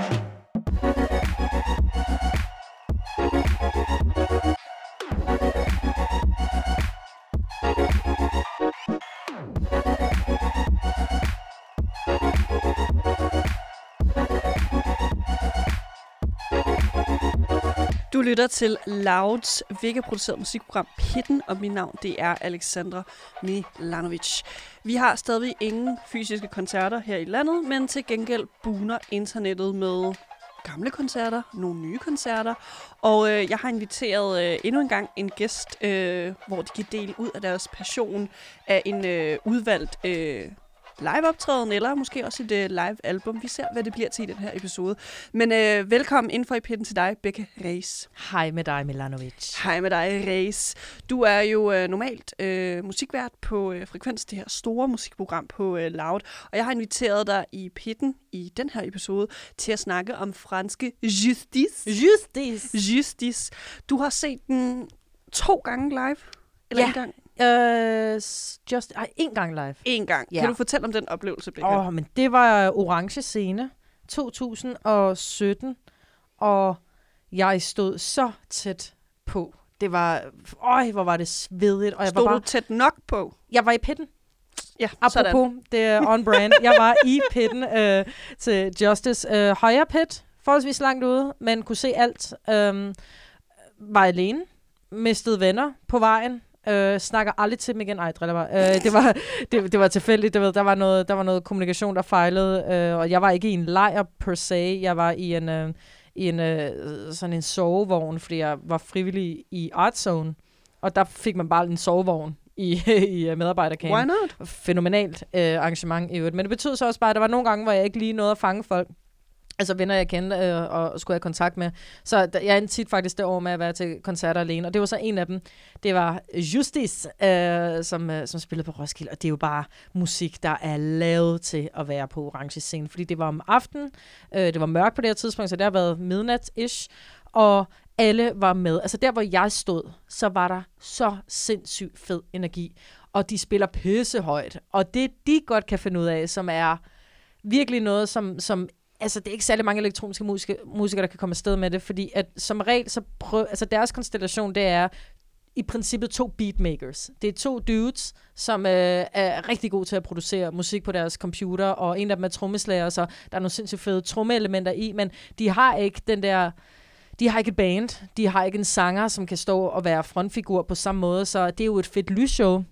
thank you Du lytter til Louds Vega-produceret musikprogram Pitten, og mit navn det er Alexandra Milanovic. Vi har stadig ingen fysiske koncerter her i landet, men til gengæld buner internettet med gamle koncerter, nogle nye koncerter, og øh, jeg har inviteret øh, endnu en gang en gæst, øh, hvor de kan dele ud af deres passion af en øh, udvalgt øh, live-optræden, eller måske også et uh, live-album. Vi ser, hvad det bliver til i den her episode. Men uh, velkommen ind for i pitten til dig, Becca Reis. Hej med dig, Milanovic. Hej med dig, Reis. Du er jo uh, normalt uh, musikvært på uh, Frekvens, det her store musikprogram på uh, Loud. Og jeg har inviteret dig i pitten i den her episode til at snakke om franske justice. Justice. Justice. Du har set den to gange live? Eller Ja. en gang? Uh, just, ej, en gang live. En gang. Ja. Kan du fortælle om den oplevelse, Becca? Åh, oh, men det var Orange Scene 2017, og jeg stod så tæt på. Det var, øj, hvor var det svedigt, og jeg Stod var bare, du tæt nok på? jeg var i pitten. Ja, Apropos, det er on brand. Jeg var i pitten øh, til Justice. Øh, højre pit, forholdsvis langt ude, men kunne se alt. Øh, var alene, mistede venner på vejen. Øh, snakker aldrig til dem igen. Ej, driller mig. Øh, det, var, det, det var tilfældigt. Det ved, der, var noget, der var noget kommunikation, der fejlede. Øh, og jeg var ikke i en lejr per se. Jeg var i en, øh, i en øh, sådan en sovevogn, fordi jeg var frivillig i Art Zone. Og der fik man bare en sovevogn i, i øh, medarbejderkampen Why not? fænomenalt øh, arrangement i øvrigt. Men det betød så også bare, at der var nogle gange, hvor jeg ikke lige nåede at fange folk. Altså venner, jeg kendte øh, og skulle have kontakt med. Så der, jeg endte tit faktisk derovre med at være til koncerter alene. Og det var så en af dem. Det var Justice, øh, som, øh, som spillede på Roskilde. Og det er jo bare musik, der er lavet til at være på orange scene. Fordi det var om aftenen. Øh, det var mørkt på det her tidspunkt, så det har været midnat-ish. Og alle var med. Altså der, hvor jeg stod, så var der så sindssygt fed energi. Og de spiller pissehøjt. Og det, de godt kan finde ud af, som er virkelig noget, som, som altså det er ikke særlig mange elektroniske musikere, musikere, der kan komme afsted med det, fordi at som regel, så prøv, altså deres konstellation, det er i princippet to beatmakers. Det er to dudes, som øh, er rigtig gode til at producere musik på deres computer, og en af dem er trommeslager, så der er nogle sindssygt fede trommeelementer i, men de har ikke den der de har ikke et band, de har ikke en sanger, som kan stå og være frontfigur på samme måde, så det er jo et fedt lysshow,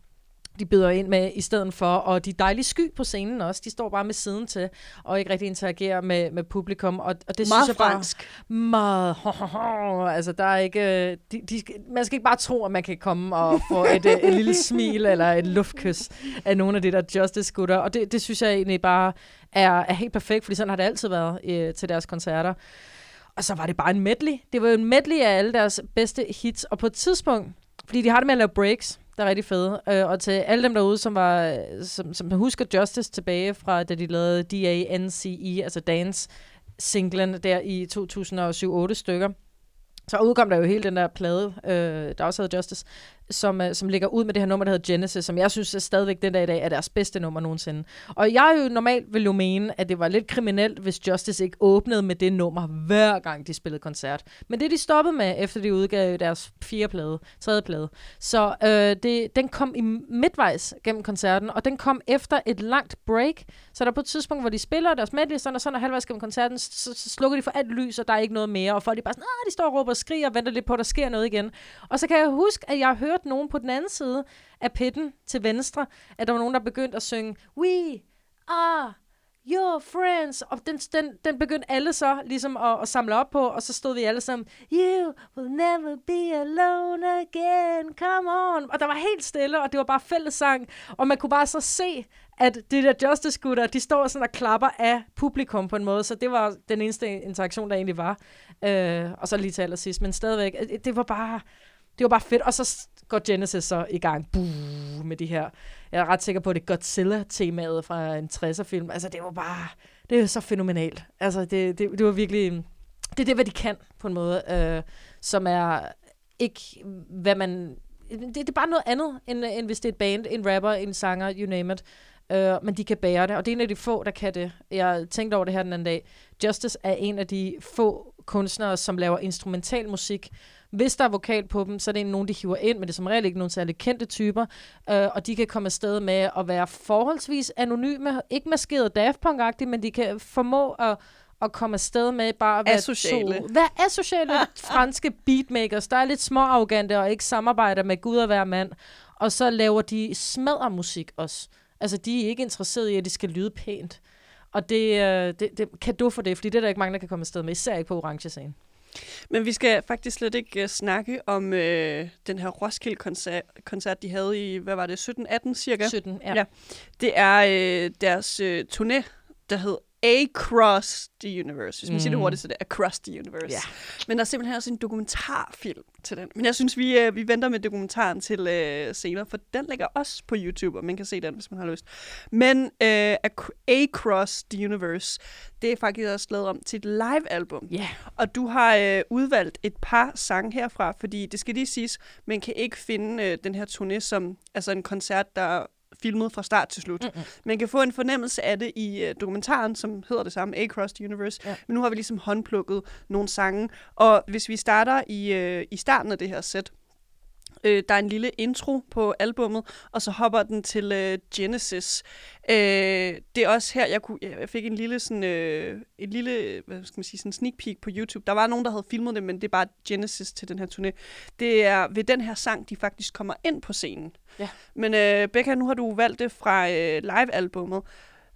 de byder ind med i stedet for, og de er dejlige sky på scenen også. De står bare med siden til, og ikke rigtig interagerer med, med publikum, og, og det Meget synes jeg bare fransk. meget, altså der er ikke, de, de, man skal ikke bare tro, at man kan komme og få et, øh, et lille smil eller et luftkys af nogle af de der justice gutter, og det, det synes jeg egentlig bare er, er helt perfekt, fordi sådan har det altid været øh, til deres koncerter. Og så var det bare en medley. Det var jo en medley af alle deres bedste hits, og på et tidspunkt, fordi de har det med at lave breaks, der er rigtig fede. Øh, og til alle dem derude, som, var, som, som husker Justice tilbage fra, da de lavede D-A-N-C-E, altså Dance singlen der i 2007-8 stykker. Så udkom der jo hele den der plade, øh, der også hedder Justice, som, øh, som ligger ud med det her nummer, der hedder Genesis, som jeg synes er stadigvæk den dag i dag er deres bedste nummer nogensinde. Og jeg jo normalt vil jo mene, at det var lidt kriminelt, hvis Justice ikke åbnede med det nummer, hver gang de spillede koncert. Men det de stoppede med, efter de udgav deres fjerde plade, tredje plade. Så øh, det, den kom i midtvejs gennem koncerten, og den kom efter et langt break. Så der er på et tidspunkt, hvor de spiller deres medley, sådan og sådan, og halvvejs gennem koncerten, så, så slukker de for alt lys, og der er ikke noget mere, og folk er bare sådan, "Ah," de står og råber og skriger og venter lidt på, at der sker noget igen. Og så kan jeg huske, at jeg har hørt nogen på den anden side af pitten til venstre, at der var nogen, der begyndte at synge, We are your friends. Og den, den, den begyndte alle så ligesom at, at samle op på, og så stod vi alle sammen, You will never be alone again, come on. Og der var helt stille, og det var bare fællessang, og man kunne bare så se, at de der Justice gutter, de står sådan og klapper af publikum på en måde, så det var den eneste interaktion, der egentlig var. Øh, og så lige til allersidst, men stadigvæk, øh, det var bare, det var bare fedt. Og så går Genesis så i gang Buh, med de her, jeg er ret sikker på, det Godzilla-temaet fra en 60'er-film. Altså, det var bare, det er så fænomenalt. Altså, det, det, det var virkelig, det er det, hvad de kan, på en måde, øh, som er ikke, hvad man, det, det er bare noget andet, end, end hvis det er et band, en rapper, en sanger, you name it øh, men de kan bære det, og det er en af de få, der kan det. Jeg tænkte over det her den anden dag. Justice er en af de få kunstnere, som laver instrumental musik. Hvis der er vokal på dem, så er det nogen, de hiver ind, men det er som regel ikke nogen særlig kendte typer, øh, og de kan komme afsted med at være forholdsvis anonyme, ikke maskeret Daft punk men de kan formå at at komme afsted med bare at være asociale. to... Hvad asociale franske beatmakers, der er lidt småarrogante og ikke samarbejder med Gud og hver mand, og så laver de musik også. Altså, de er ikke interesserede i, at det skal lyde pænt. Og det, øh, det, det kan du for det, fordi det er der ikke mange, der kan komme afsted med, især ikke på orange scene. Men vi skal faktisk slet ikke uh, snakke om uh, den her Roskilde-koncert, koncert, de havde i, hvad var det, 17-18 cirka? 17, ja. ja. Det er uh, deres uh, turné, der hed Across the Universe. Hvis man mm. siger det mm. hurtigt, så det er Across the Universe. Ja. Men der er simpelthen også en dokumentarfilm til den. Men jeg synes, vi, øh, vi venter med dokumentaren til øh, senere, for den ligger også på YouTube, og man kan se den, hvis man har lyst. Men øh, Across the Universe, det er faktisk også lavet om til et live-album. Yeah. Og du har øh, udvalgt et par sange herfra, fordi det skal lige siges, man kan ikke finde øh, den her turné som altså en koncert, der filmet fra start til slut. Mm-hmm. Man kan få en fornemmelse af det i uh, dokumentaren, som hedder det samme, Across the Universe. Ja. Men nu har vi ligesom håndplukket nogle sange. Og hvis vi starter i, uh, i starten af det her sæt, Øh, der er en lille intro på albummet, og så hopper den til øh, Genesis. Øh, det er også her, jeg, kunne, jeg fik en lille, sådan, øh, en lille hvad skal man sige, sådan sneak peek på YouTube. Der var nogen, der havde filmet det, men det er bare Genesis til den her turné. Det er ved den her sang, de faktisk kommer ind på scenen. Ja. Men øh, Becca, nu har du valgt det fra øh, live-albummet.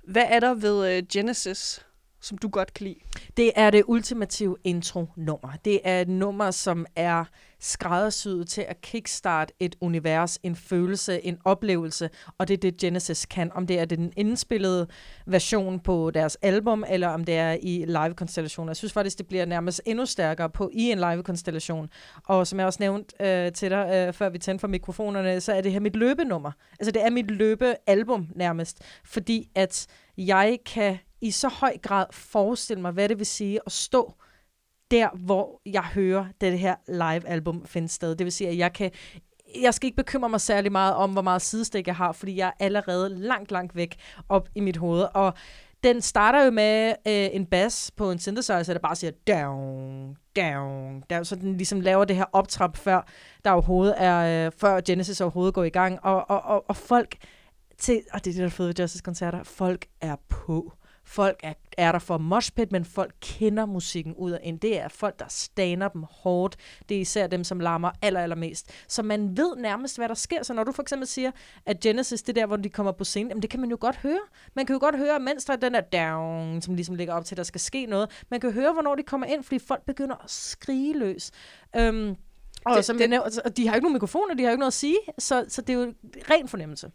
Hvad er der ved øh, Genesis, som du godt kan lide? Det er det ultimative intro-nummer. Det er et nummer, som er skræddersyet til at kickstart et univers, en følelse, en oplevelse, og det er det Genesis kan. Om det er den indspillede version på deres album, eller om det er i live-konstellation. Jeg synes faktisk, det bliver nærmest endnu stærkere på i en live-konstellation. Og som jeg også nævnte øh, til dig, øh, før vi tændte for mikrofonerne, så er det her mit løbenummer. Altså det er mit løbealbum nærmest, fordi at jeg kan i så høj grad forestille mig, hvad det vil sige at stå der, hvor jeg hører det her live-album finde sted. Det vil sige, at jeg kan jeg skal ikke bekymre mig særlig meget om, hvor meget sidestik jeg har, fordi jeg er allerede langt, langt væk op i mit hoved. Og den starter jo med øh, en bass på en synthesizer, der bare siger down, down, down. Så den ligesom laver det her optrap, før der overhovedet er, øh, før Genesis overhovedet går i gang. Og, og, og, og folk til, og det er det, der er fede ved Justice-koncerter, folk er på. Folk er, er der for moshpit, men folk kender musikken ud af ind. Det er folk, der staner dem hårdt. Det er især dem, som larmer aller, allermest. Så man ved nærmest, hvad der sker. Så når du for eksempel siger, at Genesis, det der, hvor de kommer på scenen, jamen det kan man jo godt høre. Man kan jo godt høre, mens der er den der down, som ligesom ligger op til, at der skal ske noget. Man kan høre, hvornår de kommer ind, fordi folk begynder at skrige løs. Øhm, og det, som det, nævnt, altså, de har ikke nogen mikrofoner, de har ikke noget at sige, så, så det er jo ren fornemmelse.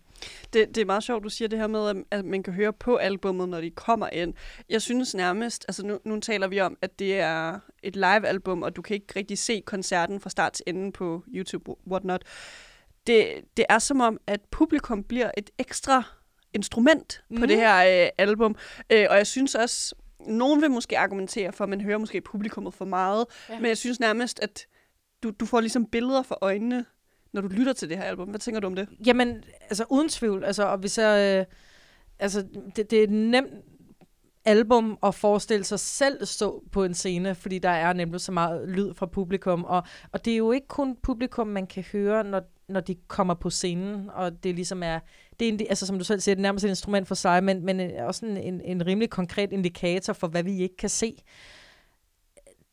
Det, det er meget sjovt, du siger det her med, at man kan høre på albummet, når de kommer ind. Jeg synes nærmest, altså nu, nu taler vi om, at det er et live-album, og du kan ikke rigtig se koncerten fra start til ende på YouTube, whatnot. Det, det er som om, at publikum bliver et ekstra instrument mm. på det her øh, album. Øh, og jeg synes også, nogen vil måske argumentere for, at man hører måske publikummet for meget, ja. men jeg synes nærmest, at du, du får ligesom billeder for øjnene, når du lytter til det her album. Hvad tænker du om det? Jamen, altså uden tvivl. Altså, og hvis jeg, øh, altså, det, det er et nemt album at forestille sig selv stå på en scene, fordi der er nemlig så meget lyd fra publikum, og, og det er jo ikke kun publikum, man kan høre, når, når de kommer på scenen, og det ligesom er, det er en, altså som du selv siger, det er nærmest et instrument for sig, men, men øh, også en, en, en rimelig konkret indikator for, hvad vi ikke kan se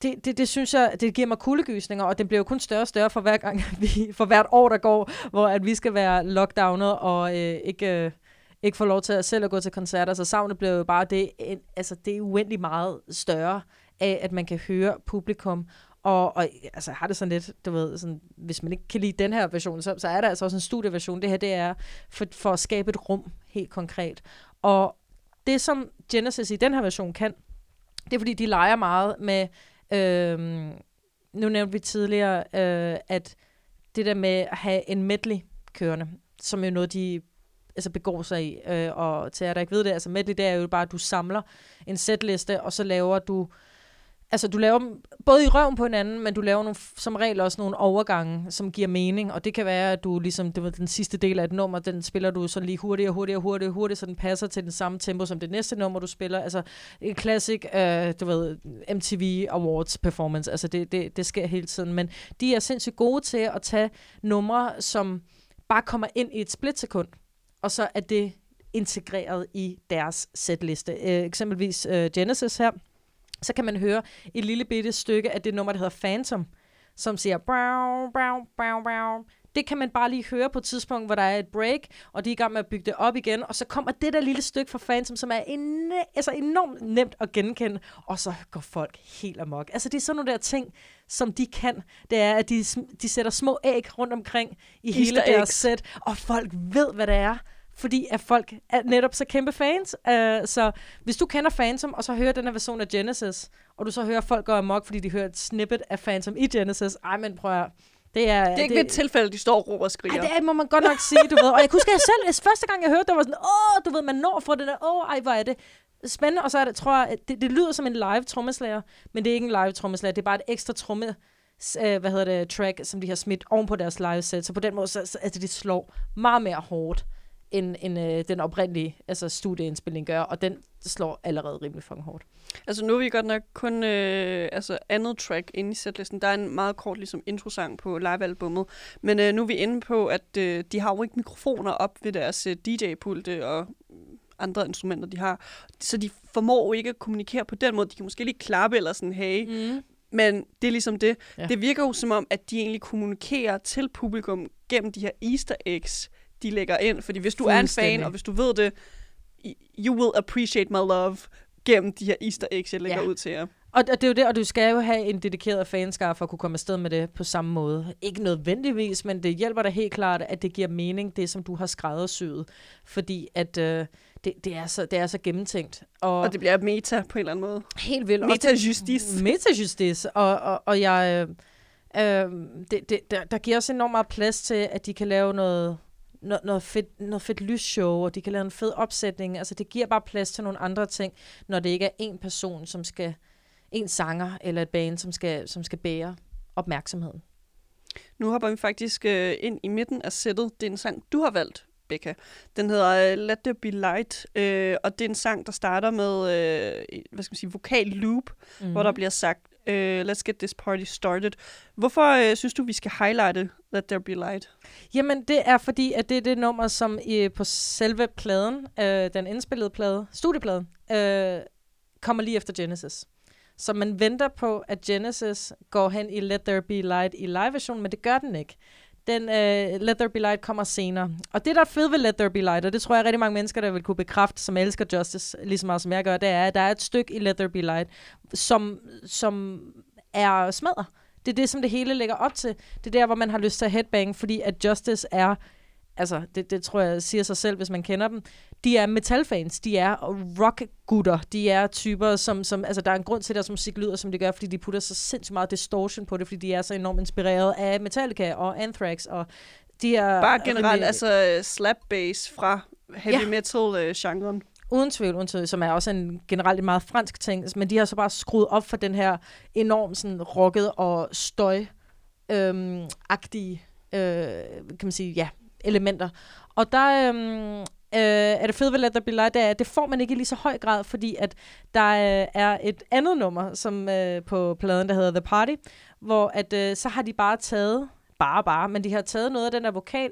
det, det, det synes jeg, det giver mig kuldegysninger, og det bliver jo kun større og større for hver gang, vi, for hvert år, der går, hvor at vi skal være lockdownet og øh, ikke, øh, ikke få lov til at selv at gå til koncerter. Så savnet bliver jo bare det, en, altså det er uendelig meget større af, at man kan høre publikum. Og, og altså, jeg har det sådan lidt, du ved, sådan, hvis man ikke kan lide den her version, så, så er der altså også en studieversion. Det her, det er for, for at skabe et rum, helt konkret. Og det, som Genesis i den her version kan, det er, fordi de leger meget med Øhm, nu nævnte vi tidligere, øh, at det der med at have en medley kørende, som jo noget, de altså begår sig i. Øh, og til jer, der ikke ved det, altså medley, det er jo bare, at du samler en setliste, og så laver du altså du laver dem både i røven på hinanden, men du laver nogle, som regel også nogle overgange, som giver mening, og det kan være, at du ligesom, det var den sidste del af et nummer, den spiller du sådan lige hurtigere, hurtigere, hurtigere, hurtigere, så den passer til den samme tempo som det næste nummer, du spiller. Altså en classic, uh, du ved, MTV Awards performance, altså det, det, det sker hele tiden, men de er sindssygt gode til at tage numre, som bare kommer ind i et splitsekund, og så er det integreret i deres setliste. Uh, eksempelvis uh, Genesis her, så kan man høre et lille bitte stykke af det nummer, der hedder Phantom, som siger brow, brow, brow, brow. Det kan man bare lige høre på et tidspunkt, hvor der er et break, og de er i gang med at bygge det op igen, og så kommer det der lille stykke fra Phantom, som er en, altså enormt nemt at genkende, og så går folk helt amok. Altså det er sådan nogle der ting, som de kan, det er, at de, de sætter små æg rundt omkring i Easter hele deres sæt, og folk ved, hvad det er fordi at folk er netop så kæmpe fans. Uh, så hvis du kender Phantom, og så hører den her version af Genesis, og du så hører folk gå amok, fordi de hører et snippet af Phantom i Genesis, ej, men prøv at det er, det er ikke det, et tilfælde, de står og råber og skriger. Ej, det må man godt nok sige, du ved. Og jeg kunne huske, at jeg selv, første gang jeg hørte det, var sådan, åh, du ved, man når fra det der, åh, ej, hvor er det spændende. Og så er det, tror jeg, det, det lyder som en live trommeslager, men det er ikke en live trommeslager, det er bare et ekstra tromme, øh, hvad hedder det, track, som de har smidt oven på deres live set. Så på den måde, så, så altså, de slår meget mere hårdt end, end øh, den oprindelige altså studieindspilning gør, og den slår allerede rimelig fucking hårdt. Altså nu er vi godt nok kun øh, altså andet track inde i setlisten. Der er en meget kort ligesom introsang på livealbummet, men øh, nu er vi inde på, at øh, de har jo ikke mikrofoner op ved deres øh, DJ-pulte og andre instrumenter, de har. Så de formår jo ikke at kommunikere på den måde. De kan måske lige klappe eller sådan, hey, mm. Men det er ligesom det. Ja. Det virker jo som om, at de egentlig kommunikerer til publikum gennem de her easter eggs, de lægger ind. Fordi hvis du er en fan, og hvis du ved det, you will appreciate my love gennem de her easter eggs, jeg lægger ja. ud til jer. Og det er jo det, og du skal jo have en dedikeret fanskar for at kunne komme afsted med det på samme måde. Ikke nødvendigvis, men det hjælper dig helt klart, at det giver mening, det som du har skræddersyet. Fordi at øh, det, det, er så, det er så gennemtænkt. Og, og det bliver meta på en eller anden måde. Helt vildt. Meta-justis. Meta-justis. Og, og, og jeg... Øh, øh, det, det, der, der giver også enormt meget plads til, at de kan lave noget noget, noget, fedt, noget fedt lysshow, og de kan lave en fed opsætning. Altså, det giver bare plads til nogle andre ting, når det ikke er en person, som skal, en sanger eller et band, som skal, som skal bære opmærksomheden. Nu hopper vi faktisk øh, ind i midten af sættet. Det er en sang, du har valgt, Becca. Den hedder øh, Let There Be Light, øh, og det er en sang, der starter med øh, hvad skal man sige, vokal loop, mm. hvor der bliver sagt Uh, let's get this party started. Hvorfor uh, synes du, vi skal highlighte Let There Be Light? Jamen, det er fordi, at det er det nummer, som uh, på selve pladen, uh, den indspillede plade, studiepladen, uh, kommer lige efter Genesis. Så man venter på, at Genesis går hen i Let There Be Light i live-version, men det gør den ikke. Den uh, Let There Be Light kommer senere. Og det, der er fedt ved Let There Be Light, og det tror jeg rigtig mange mennesker, der vil kunne bekræfte, som elsker Justice lige så meget som jeg gør, det er, at der er et stykke i Let There Be Light, som, som er smadret. Det er det, som det hele lægger op til. Det er der, hvor man har lyst til at headbang, fordi at Justice er altså, det, det tror jeg siger sig selv, hvis man kender dem. De er metalfans, de er rockgutter, de er typer, som, som, altså der er en grund til, at deres musik lyder, som de gør, fordi de putter så sindssygt meget distortion på det, fordi de er så enormt inspireret af Metallica og Anthrax, og de er... Bare generelt, med, altså slap bass fra heavy ja. metal-genren. Uden tvivl, uden tvivl, som er også en generelt en meget fransk ting, men de har så bare skruet op for den her enormt sådan rocket og støj øhm, agtige, øh, kan man sige, ja, elementer. Og der øhm, øh, er det fedt ved Let There Be Light, det, er, det får man ikke i lige så høj grad, fordi at der øh, er et andet nummer som øh, på pladen, der hedder The Party, hvor at øh, så har de bare taget bare bare, men de har taget noget af den der vokal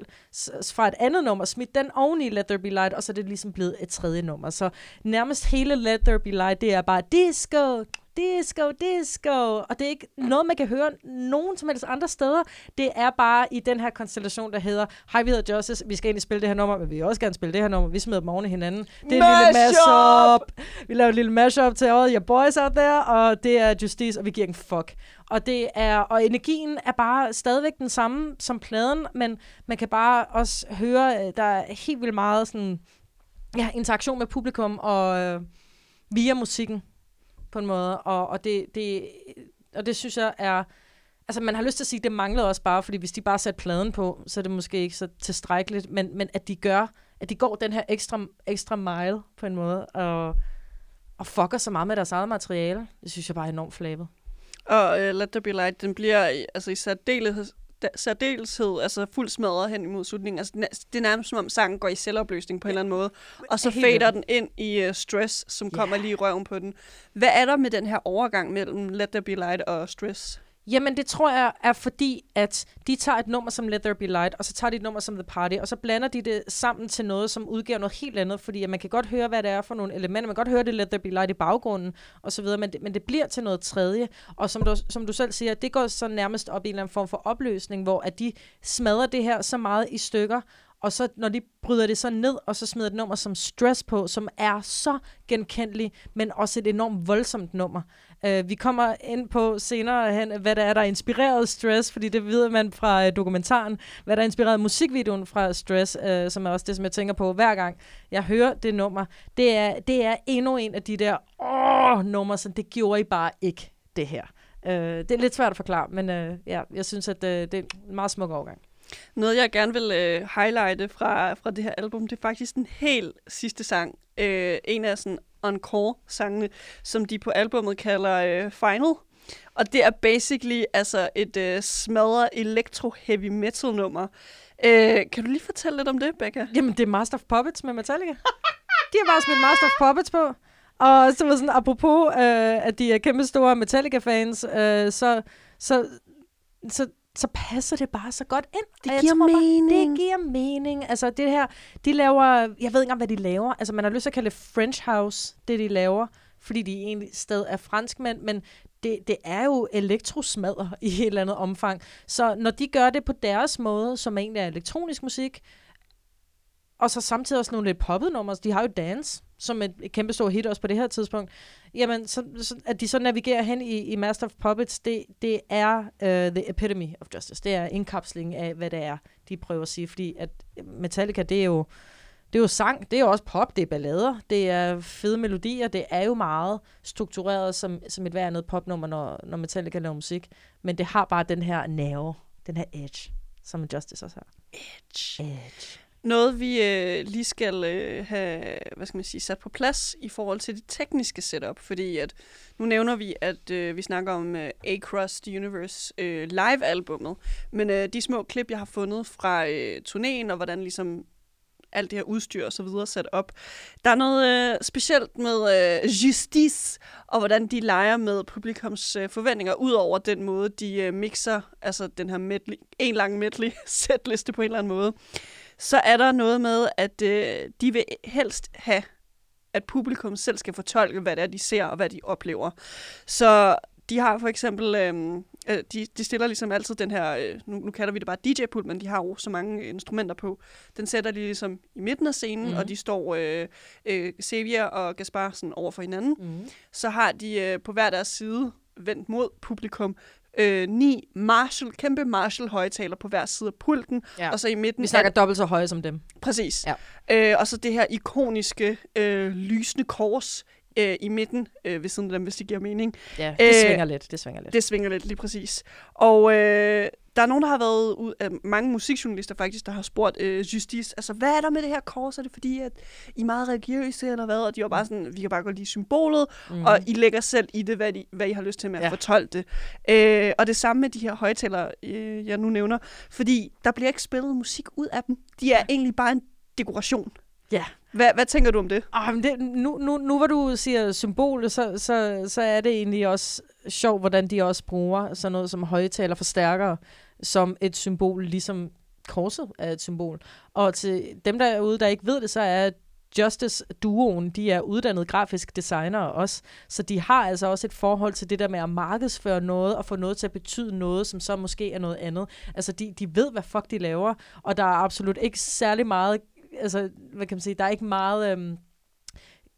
fra et andet nummer, smidt den oven i Let There Be Light, og så er det ligesom blevet et tredje nummer. Så nærmest hele Let There Be Light, det er bare disco, disco, disco. Og det er ikke noget, man kan høre nogen som helst andre steder. Det er bare i den her konstellation, der hedder, hej, vi hedder Justice, vi skal egentlig spille det her nummer, men vi vil også gerne spille det her nummer. Vi smider dem oven i hinanden. Det er en lille mashup! Vi laver et lille mashup til all your boys out there, og det er Justice, og vi giver en fuck. Og, det er, og energien er bare stadigvæk den samme som pladen, men man kan bare også høre, øh, der er helt vildt meget sådan, ja, interaktion med publikum og øh, via musikken på en måde. Og, og, det, det, og det synes jeg er... Altså, man har lyst til at sige, at det mangler også bare, fordi hvis de bare sætter pladen på, så er det måske ikke så tilstrækkeligt, men, men at de gør, at de går den her ekstra, ekstra mile på en måde, og, og fucker så meget med deres eget materiale. Det synes jeg bare er enormt flabet. Og uh, Let There Be Light, den bliver altså i særdeleshed, særdeleshed altså fuld smadret hen imod slutningen. Altså, det er nærmest som om sangen går i selvopløsning på en eller anden måde. Og så fader den ind i uh, Stress, som Ja. kommer lige i røven på den. Hvad er der med den her overgang mellem Let There Be Light og Stress? Jamen, det tror jeg er fordi, at de tager et nummer som Let There Be Light, og så tager de et nummer som The Party, og så blander de det sammen til noget, som udgiver noget helt andet, fordi at man kan godt høre, hvad det er for nogle elementer, man kan godt høre det Let There Be Light i baggrunden, og så videre, men det, men det bliver til noget tredje, og som du, som du selv siger, det går så nærmest op i en eller anden form for opløsning, hvor at de smadrer det her så meget i stykker, og så når de bryder det så ned, og så smider et nummer som Stress på, som er så genkendelig, men også et enormt voldsomt nummer. Uh, vi kommer ind på senere hen, hvad der er, der inspireret Stress, fordi det ved man fra uh, dokumentaren, hvad der er inspireret musikvideoen fra Stress, uh, som er også det, som jeg tænker på hver gang jeg hører det nummer. Det er, det er endnu en af de der åh, numre, som det gjorde I bare ikke, det her. Uh, det er lidt svært at forklare, men uh, ja, jeg synes, at uh, det er en meget smuk overgang. Noget, jeg gerne vil øh, highlighte fra, fra det her album, det er faktisk den helt sidste sang. Øh, en af sådan encore-sangene, som de på albummet kalder øh, Final. Og det er basically altså et øh, smadret electro-heavy metal nummer. Øh, kan du lige fortælle lidt om det, Becca? Jamen, det er Master of Puppets med Metallica. de har bare smidt Master of Puppets på. Og så var sådan, apropos, øh, at de er kæmpe store Metallica-fans, øh, så, så, så, så passer det bare så godt ind. Det Og giver tror mening. Bare, det giver mening. Altså det her, de laver, jeg ved ikke engang, hvad de laver. Altså man har lyst til at kalde det French House, det de laver, fordi de egentlig stadig er franskmænd, men det, det er jo elektrosmadder i et eller andet omfang. Så når de gør det på deres måde, som egentlig er elektronisk musik, og så samtidig også nogle lidt poppet numre. De har jo Dance, som er et kæmpe stor hit også på det her tidspunkt. Jamen, så, så, at de så navigerer hen i, i Master of Puppets, det, det er uh, the epitome of justice. Det er indkapsling af, hvad det er, de prøver at sige. Fordi at Metallica, det er jo, det er jo sang, det er jo også pop, det er ballader, det er fede melodier, det er jo meget struktureret som, som et hver andet popnummer, når, når Metallica laver musik. Men det har bare den her nerve, den her edge, som Justice også har. Edge. Edge. Noget, vi øh, lige skal øh, have hvad skal man sige, sat på plads i forhold til det tekniske setup, fordi at nu nævner vi, at øh, vi snakker om øh, Across the Universe øh, live-albummet, men øh, de små klip, jeg har fundet fra øh, turnéen, og hvordan ligesom alt det her udstyr og så videre sat op. Der er noget øh, specielt med øh, Justice, og hvordan de leger med publikums øh, forventninger, ud over den måde, de øh, mixer, altså den her medley, en lang medley setliste på en eller anden måde så er der noget med, at øh, de vil helst have, at publikum selv skal fortolke, hvad det er, de ser og hvad de oplever. Så de har for eksempel, øh, øh, de, de stiller ligesom altid den her, øh, nu, nu kalder vi det bare DJ-pult, men de har jo så mange instrumenter på. Den sætter de ligesom i midten af scenen, Mhm. mm. og de står øh, øh, Xavier og Gaspar sådan over for hinanden. Mm. Så har de øh, på hver deres side vendt mod publikum øh, ni Marshall, kæmpe Marshall-højtaler på hver side af pulten, Ja. og så i midten Vi er snakker dobbelt så høje som dem. Præcis. Ja. Øh, og så det her ikoniske øh, lysende kors øh, i midten øh, ved siden af dem, hvis det giver mening. Ja, det Øh, svinger lidt. Det svinger lidt. Det svinger lidt lige præcis. Og øh, der er nogen, der har været ud af mange musikjournalister faktisk, der har spurgt øh, Justice, altså hvad er der med det her kors? Er det fordi, at I er meget religiøse eller hvad? Og de var bare sådan, vi kan bare godt lide symbolet, mm. og I lægger selv i det, hvad, de, hvad I har lyst til med at Ja. ja. fortolke det. Øh, og det samme med de her højtalere, øh, jeg nu nævner, fordi der bliver ikke spillet musik ud af dem. De er egentlig bare en dekoration. Ja. Hvad, hvad tænker du om det? Oh, men det, nu, nu, nu hvor du siger symbol, så, så, så er det egentlig også sjovt, hvordan de også bruger sådan noget som højtaler forstærkere som et symbol, ligesom korset er et symbol. Og til dem derude, der ikke ved det, så er Justice-duoen, de er uddannede grafisk designere også, så de har altså også et forhold til det der med at markedsføre noget og få noget til at betyde noget, som så måske er noget andet. Altså, de, de ved, hvad fuck de laver, og der er absolut ikke særlig meget, altså, hvad kan man sige, der er ikke meget øhm,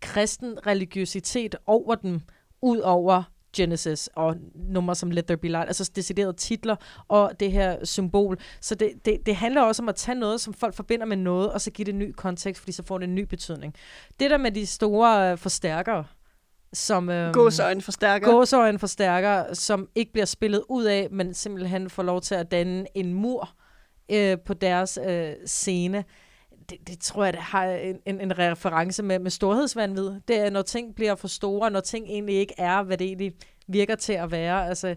kristen religiøsitet over dem, ud over Genesis og numre som Let There Be Light, altså deciderede titler og det her symbol. Så det, det, det handler også om at tage noget, som folk forbinder med noget, og så give det en ny kontekst, fordi så får det en ny betydning. Det der med de store øh, forstærkere, som... Øhm, Gåsøjne forstærker. gåsøjne forstærker, som ikke bliver spillet ud af, men simpelthen får lov til at danne en mur øh, på deres øh, scene det, det tror jeg, det har en, en, en reference med, med storhedsvandvid. Det er, når ting bliver for store, når ting egentlig ikke er, hvad det egentlig virker til at være. Altså,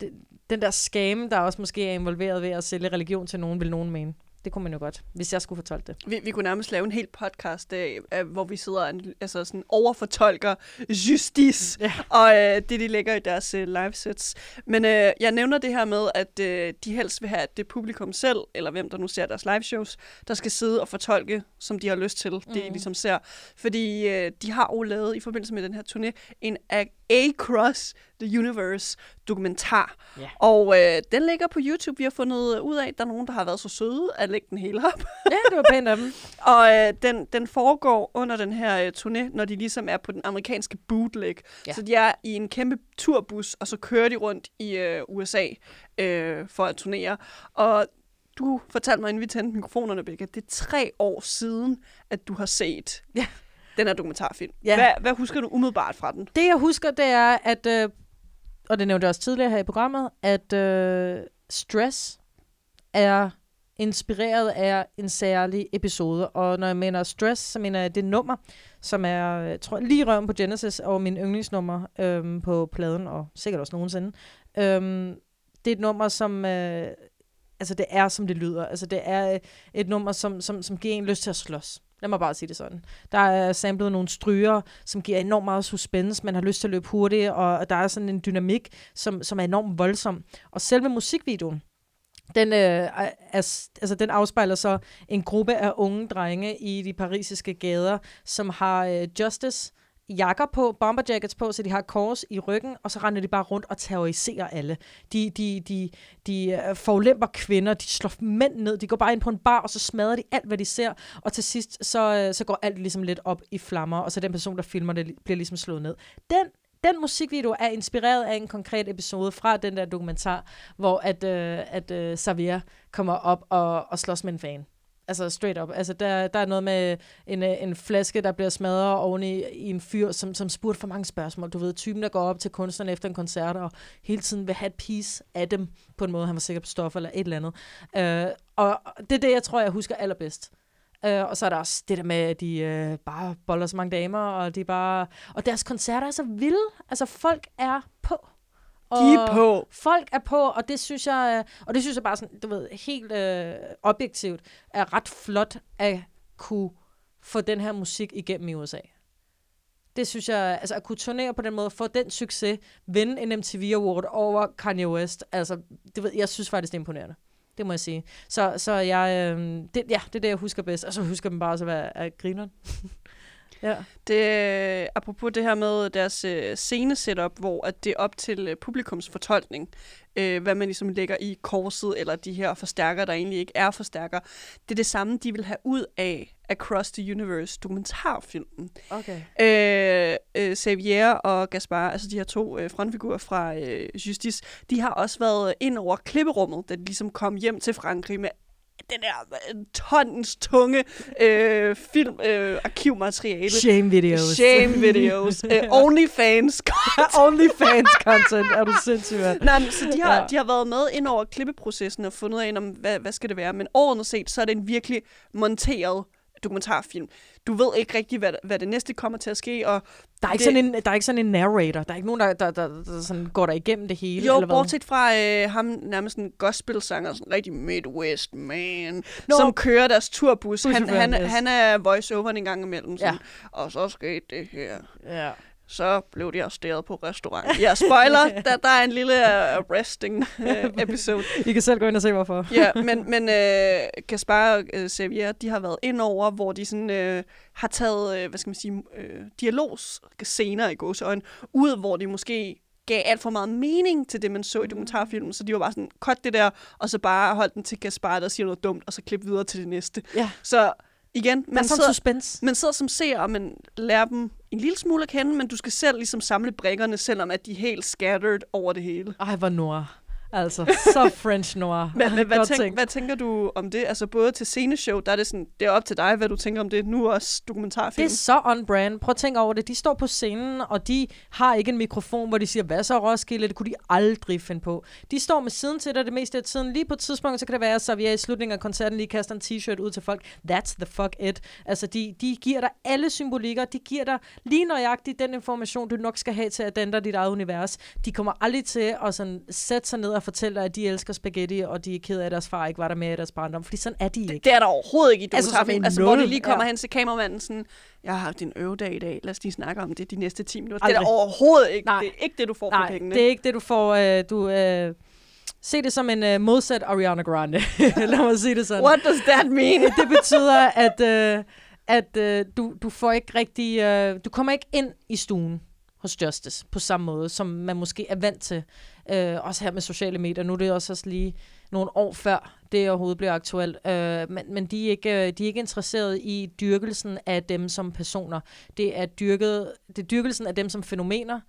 det, den der skam, der også måske er involveret ved at sælge religion til nogen, vil nogen mene. Det kunne man jo godt, hvis jeg skulle fortolke det. Vi, vi kunne nærmest lave en helt podcast, øh, hvor vi sidder og altså sådan overfortolker justice, ja. og øh, det, de lægger i deres øh, livesets. Men øh, jeg nævner det her med, at øh, de helst vil have, at det publikum selv, eller hvem der nu ser deres liveshows, der skal sidde og fortolke, som de har lyst til, det mm. de ligesom ser. Fordi øh, de har jo lavet, i forbindelse med den her turné, en A-Cross the Universe dokumentar. Yeah. Og øh, den ligger på YouTube. Vi har fundet ud af, at der er nogen, der har været så søde at lægge den hele op. ja, det var pænt af dem. og øh, den, den foregår under den her øh, turné, når de ligesom er på den amerikanske bootleg. Yeah. Så de er i en kæmpe turbus, og så kører de rundt i øh, USA øh, for at turnere. Og du fortalte mig, inden vi tændte mikrofonerne, Becca, det er tre år siden, at du har set ja. Den her dokumentarfilm. Ja. Hvad, hvad husker du umiddelbart fra den? Det, jeg husker, det er, at øh, og det nævnte jeg også tidligere her i programmet, at øh, stress er inspireret af en særlig episode. Og når jeg mener stress, så mener jeg det nummer, som er, jeg tror lige røven på Genesis, og min yndlingsnummer øhm, på pladen, og sikkert også nogensinde. Øhm, det er et nummer, som... Øh, altså, det er, som det lyder. Altså, det er et nummer, som, som, som giver en lyst til at slås. Lad mig bare sige det sådan. Der er samlet nogle stryger, som giver enormt meget suspense. Man har lyst til at løbe hurtigt, og der er sådan en dynamik, som, som er enormt voldsom. Og selve musikvideoen, den, øh, er, altså, den afspejler så en gruppe af unge drenge i de parisiske gader, som har øh, Justice, jakker på, bomberjackets på, så de har kors i ryggen, og så render de bare rundt og terroriserer alle. De, de, de, de øh, forulemper kvinder, de slår mænd ned, de går bare ind på en bar, og så smadrer de alt, hvad de ser, og til sidst, så, øh, så går alt ligesom lidt op i flammer, og så den person, der filmer det, bliver ligesom slået ned. Den den musikvideo er inspireret af en konkret episode fra den der dokumentar, hvor at, øh, at øh, Xavier kommer op og, og slås med en fan. Altså straight up. Altså der, der er noget med en, øh, en flaske, der bliver smadret oven i, i en fyr, som, som spurgte for mange spørgsmål. Du ved, typen, der går op til kunstneren efter en koncert, og hele tiden vil have et piece af dem, på en måde, han var sikker på stoffer eller et eller andet. Uh, og det er det, jeg tror, jeg husker allerbedst. Uh, og så er der også det der med, at de uh, bare boller så mange damer, og de bare... Og deres koncerter er så vilde. Altså, folk er på. Og De er på. Folk er på, og det synes jeg, og det synes jeg bare sådan, du ved, helt øh, objektivt, er ret flot at kunne få den her musik igennem i USA. Det synes jeg, altså at kunne turnere på den måde, få den succes, vinde en MTV Award over Kanye West, altså, det ved, jeg synes faktisk, det er imponerende. Det må jeg sige. Så, så jeg, øh, det, ja, det er det, jeg husker bedst. Og så husker man bare også at være grineren. Ja. Det, apropos det her med deres øh, scene-setup, hvor at det er op til øh, publikums fortolkning, øh, hvad man ligesom lægger i korset, eller de her forstærker, der egentlig ikke er forstærker. Det er det samme, de vil have ud af Across the Universe dokumentarfilmen. Okay. Øh, øh, Xavier og Gaspar, altså de her to øh, frontfigurer fra øh, Justice, de har også været ind over klipperummet, da de ligesom kom hjem til Frankrig med den der tons tunge øh, film øh, arkivmateriale. Shame videos. Shame videos. uh, Onlyfans content. Onlyfans content. Er du sindssygt, mand? Nej, men, så de har, ja. de har været med ind over klippeprocessen og fundet af, om, hvad, hvad skal det være. Men overordnet set, så er det en virkelig monteret dokumentarfilm. Du ved ikke rigtig, hvad, hvad det næste kommer til at ske. Og der, er ikke det, sådan en, der er ikke sådan en narrator. Der er ikke nogen, der, der, der, der sådan går der igennem det hele. Jo, eller hvad? bortset fra øh, ham, nærmest en gospelsanger, sådan en rigtig Midwest man, no. som kører deres turbus. Han, han, han er voice-over en gang imellem. Sådan, ja. Og så skete det her. Ja så blev de arresteret på restaurant. Ja, spoiler, der, der er en lille uh, arresting uh, episode. I kan selv gå ind og se, hvorfor. ja, men, men uh, Gaspar og uh, Xavier, de har været ind over, hvor de sådan, uh, har taget, uh, hvad skal man sige, uh, dialogscener i gåseøjne, ud, hvor de måske gav alt for meget mening til det, man så i dokumentarfilmen. Så de var bare sådan, cut det der, og så bare holdt den til Gaspar, der siger noget dumt, og så klip videre til det næste. Ja. Så igen, man sidder, suspense. man sidder som ser, og man lærer dem en lille smule at kende, men du skal selv ligesom samle brækkerne, selvom at de er helt scattered over det hele. Ej, hvor nord. Altså, så French noir. Men, men hvad, tænk, tænkt. hvad tænker du om det? Altså både til sceneshow, der er det sådan, det er op til dig, hvad du tænker om det. Nu også Det dokumentarfilm. er så on-brand. Prøv at tænke over det. De står på scenen, og de har ikke en mikrofon, hvor de siger, hvad så Roskilde? Det kunne de aldrig finde på. De står med siden til dig det meste af tiden. Lige på et tidspunkt, så kan det være, så vi er i slutningen af koncerten, lige kaster en t-shirt ud til folk. That's the fuck it. Altså, de, de giver dig alle symbolikker. De giver dig lige nøjagtigt den information, du nok skal have til at ændre dit eget univers. De kommer aldrig til at sådan sætte sig ned og fortælle dig, at de elsker spaghetti, og de er ked af, at deres far ikke var der med i deres barndom. Fordi sådan er de ikke. Det er der overhovedet ikke i Altså, som Altså, hvor de lige kommer Ja. hen til kameramanden sådan, jeg har haft en øvedag i dag, lad os lige snakke om det de næste 10 minutter. Det er Aldrig. der overhovedet ikke. Nej. Det er ikke det, du får for Nej, pengene. det er ikke det, du får. Øh, du, øh, se det som en øh, modsat Ariana Grande. Lad mig sige det sådan. What does that mean? Det betyder, at, øh, at øh, du, du får ikke rigtig... Øh, du kommer ikke ind i stuen hos Justice på samme måde, som man måske er vant til. Øh, også her med sociale medier. Nu er det også, også lige nogle år før det overhovedet bliver aktuelt. Øh, men men de, er ikke, øh, de er ikke interesseret i dyrkelsen af dem som personer. Det er, dyrket, det er dyrkelsen af dem som fænomener,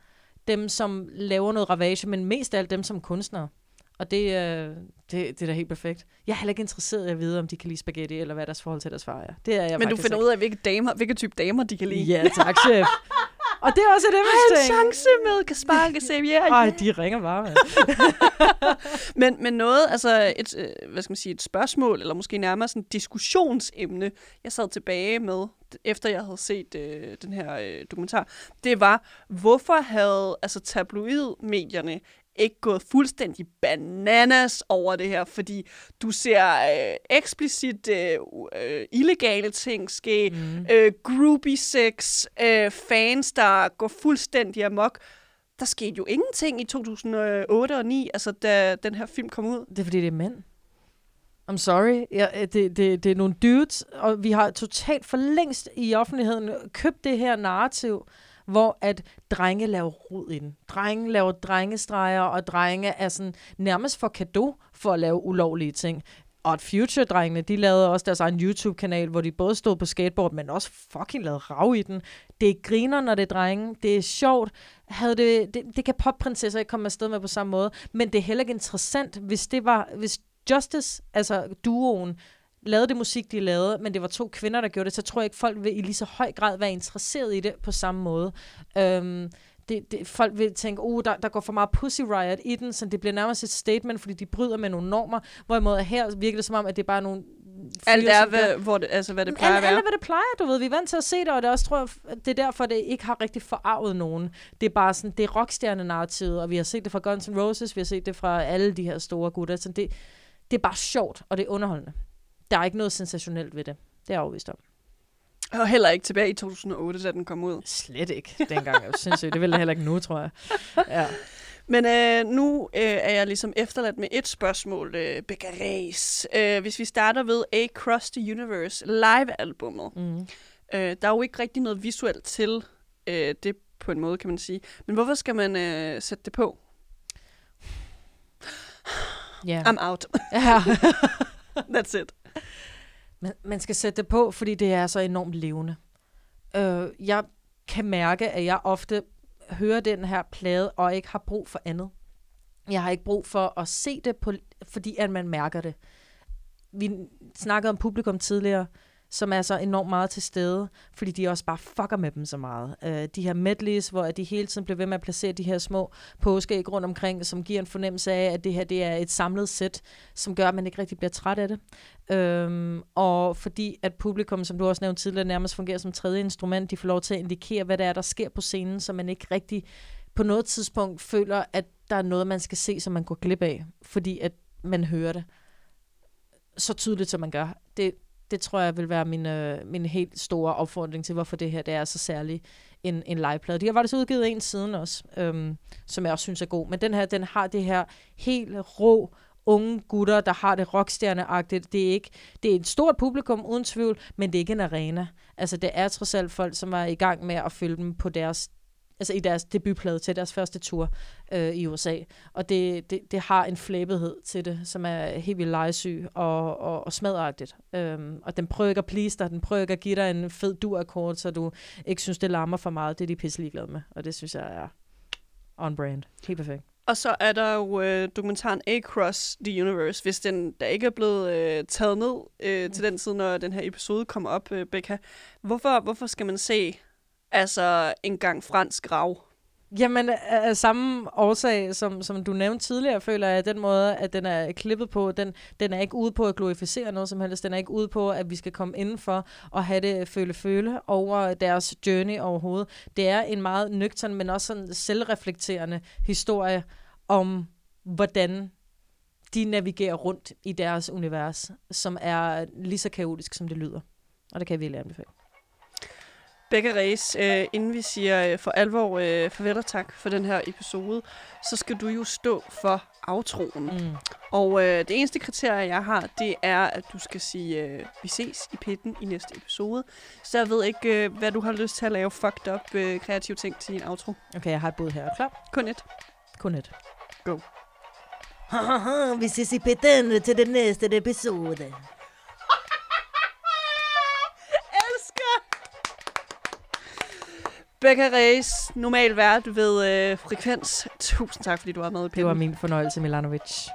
dem som laver noget ravage, men mest af alt dem som kunstnere. Og det, øh, det, det er da helt perfekt. Jeg er heller ikke interesseret i at vide, om de kan lide spaghetti, eller hvad deres forhold til deres far er. Det er jeg Men du finder ikke. ud af, hvilke, damer, hvilke type damer de kan lide. Ja, tak, chef. Og det er også et Har image en chance med Gaspar Xavier. Ej, de ringer bare, mand. Men, men noget, altså et, øh, hvad skal man sige, et spørgsmål, eller måske nærmere sådan et diskussionsemne, jeg sad tilbage med, efter jeg havde set øh, den her øh, dokumentar, det var, hvorfor havde altså tabloidmedierne ikke gået fuldstændig bananas over det her, fordi du ser øh, eksplicit øh, øh, illegale ting ske, mm. øh, groupie sex, øh, fans, der går fuldstændig amok. Der skete jo ingenting i 2008 og 2009, altså da den her film kom ud. Det er, fordi det er mænd. I'm sorry. Ja, øh, det, det, det er nogle dudes, og vi har totalt for længst i offentligheden købt det her narrativ, hvor at drenge laver rod i den. Drenge laver drengestreger, og drenge er sådan nærmest for kado for at lave ulovlige ting. Og at Future-drengene, de lavede også deres egen YouTube-kanal, hvor de både stod på skateboard, men også fucking lavede rav i den. Det er griner, når det er drenge. Det er sjovt. Havde det, det, det kan popprinsesser ikke komme afsted med på samme måde. Men det er heller ikke interessant, hvis det var, hvis Justice, altså duoen, lavede det musik, de lavede, men det var to kvinder, der gjorde det, så tror jeg ikke, folk vil i lige så høj grad være interesseret i det på samme måde. Øhm, det, det, folk vil tænke, oh, der, der går for meget pussy riot i den, så det bliver nærmest et statement, fordi de bryder med nogle normer, hvorimod her virker det som om, at det er bare nogle fyre, Alt er, hvad, hvor det, altså, hvad det plejer alt, at alt være. er, hvad det plejer, du ved. Vi er vant til at se det, og det er også, tror jeg, det er derfor, det ikke har rigtig forarvet nogen. Det er bare sådan, det er rockstjerne-narrativet, og vi har set det fra Guns N' Roses, vi har set det fra alle de her store gutter. Så det, det er bare sjovt, og det er underholdende. Der er ikke noget sensationelt ved det. Det er jeg overbevist om. Og heller ikke tilbage i 2008, da den kom ud. Slet ikke dengang. Jeg synes, det vil det heller ikke nu, tror jeg. Ja. Men øh, nu øh, er jeg ligesom efterladt med et spørgsmål, øh, Becca Reis. Øh, hvis vi starter ved Across the Universe, live-albummet. Mm. Øh, der er jo ikke rigtig noget visuelt til øh, det på en måde, kan man sige. Men hvorfor skal man øh, sætte det på? Ja. I'm out. ja. That's it. Man, man skal sætte det på, fordi det er så enormt levende. Øh, jeg kan mærke, at jeg ofte hører den her plade, og ikke har brug for andet. Jeg har ikke brug for at se det, på, fordi at man mærker det. Vi snakkede om publikum tidligere, som er så enormt meget til stede, fordi de også bare fucker med dem så meget. Øh, de her medleys, hvor de hele tiden bliver ved med at placere de her små påskeæg rundt omkring, som giver en fornemmelse af, at det her det er et samlet sæt, som gør, at man ikke rigtig bliver træt af det. Øhm, og fordi at publikum, som du også nævnte tidligere, nærmest fungerer som tredje instrument, de får lov til at indikere, hvad det er, der sker på scenen, så man ikke rigtig på noget tidspunkt føler, at der er noget, man skal se, som man går glip af, fordi at man hører det så tydeligt, som man gør. Det, det tror jeg vil være min, øh, min helt store opfordring til, hvorfor det her det er så særligt en, en liveplade. De har faktisk udgivet en siden også, øhm, som jeg også synes er god. Men den her, den har det her helt rå, unge gutter, der har det rockstjerneagtigt. Det er ikke, det er et stort publikum, uden tvivl, men det er ikke en arena. Altså, det er trods alt folk, som var i gang med at følge dem på deres altså i deres debutplade til deres første tur øh, i USA. Og det, det, det har en flæbethed til det, som er helt vildt legesyg og, og, og smadagtigt. Øhm, og den prøver ikke at please dig, den prøver ikke at give dig en fed dur-akkord, så du ikke synes, det larmer for meget. Det er de pisse ligeglade med, og det synes jeg er on brand. Helt perfekt. Og så er der jo øh, dokumentaren Across the Universe, hvis den der ikke er blevet øh, taget ned øh, til den tid, når den her episode kommer op, øh, Becca. Hvorfor, hvorfor skal man se altså en gang fransk rav? Jamen, af samme årsag, som, som du nævnte tidligere, føler jeg, at den måde, at den er klippet på, den, den er ikke ude på at glorificere noget som helst. Den er ikke ude på, at vi skal komme indenfor og have det føle-føle over deres journey overhovedet. Det er en meget nøgtern, men også sådan selvreflekterende historie om, hvordan de navigerer rundt i deres univers, som er lige så kaotisk, som det lyder. Og det kan vi lære anbefale. Becca Reis, øh, inden vi siger øh, for alvor øh, farvel og tak for den her episode, så skal du jo stå for aftroen. Mm. Og øh, det eneste kriterie, jeg har, det er, at du skal sige, øh, vi ses i pitten i næste episode. Så jeg ved ikke, øh, hvad du har lyst til at lave fucked up øh, kreative ting til din outro. Okay, jeg har et bud her. Klar? Kun et. Kun et. Go. vi ses i pitten til den næste episode. Becca Reis, normal vært ved øh, Frekvens. Tusind tak, fordi du var med i Det var min fornøjelse, Milanovic.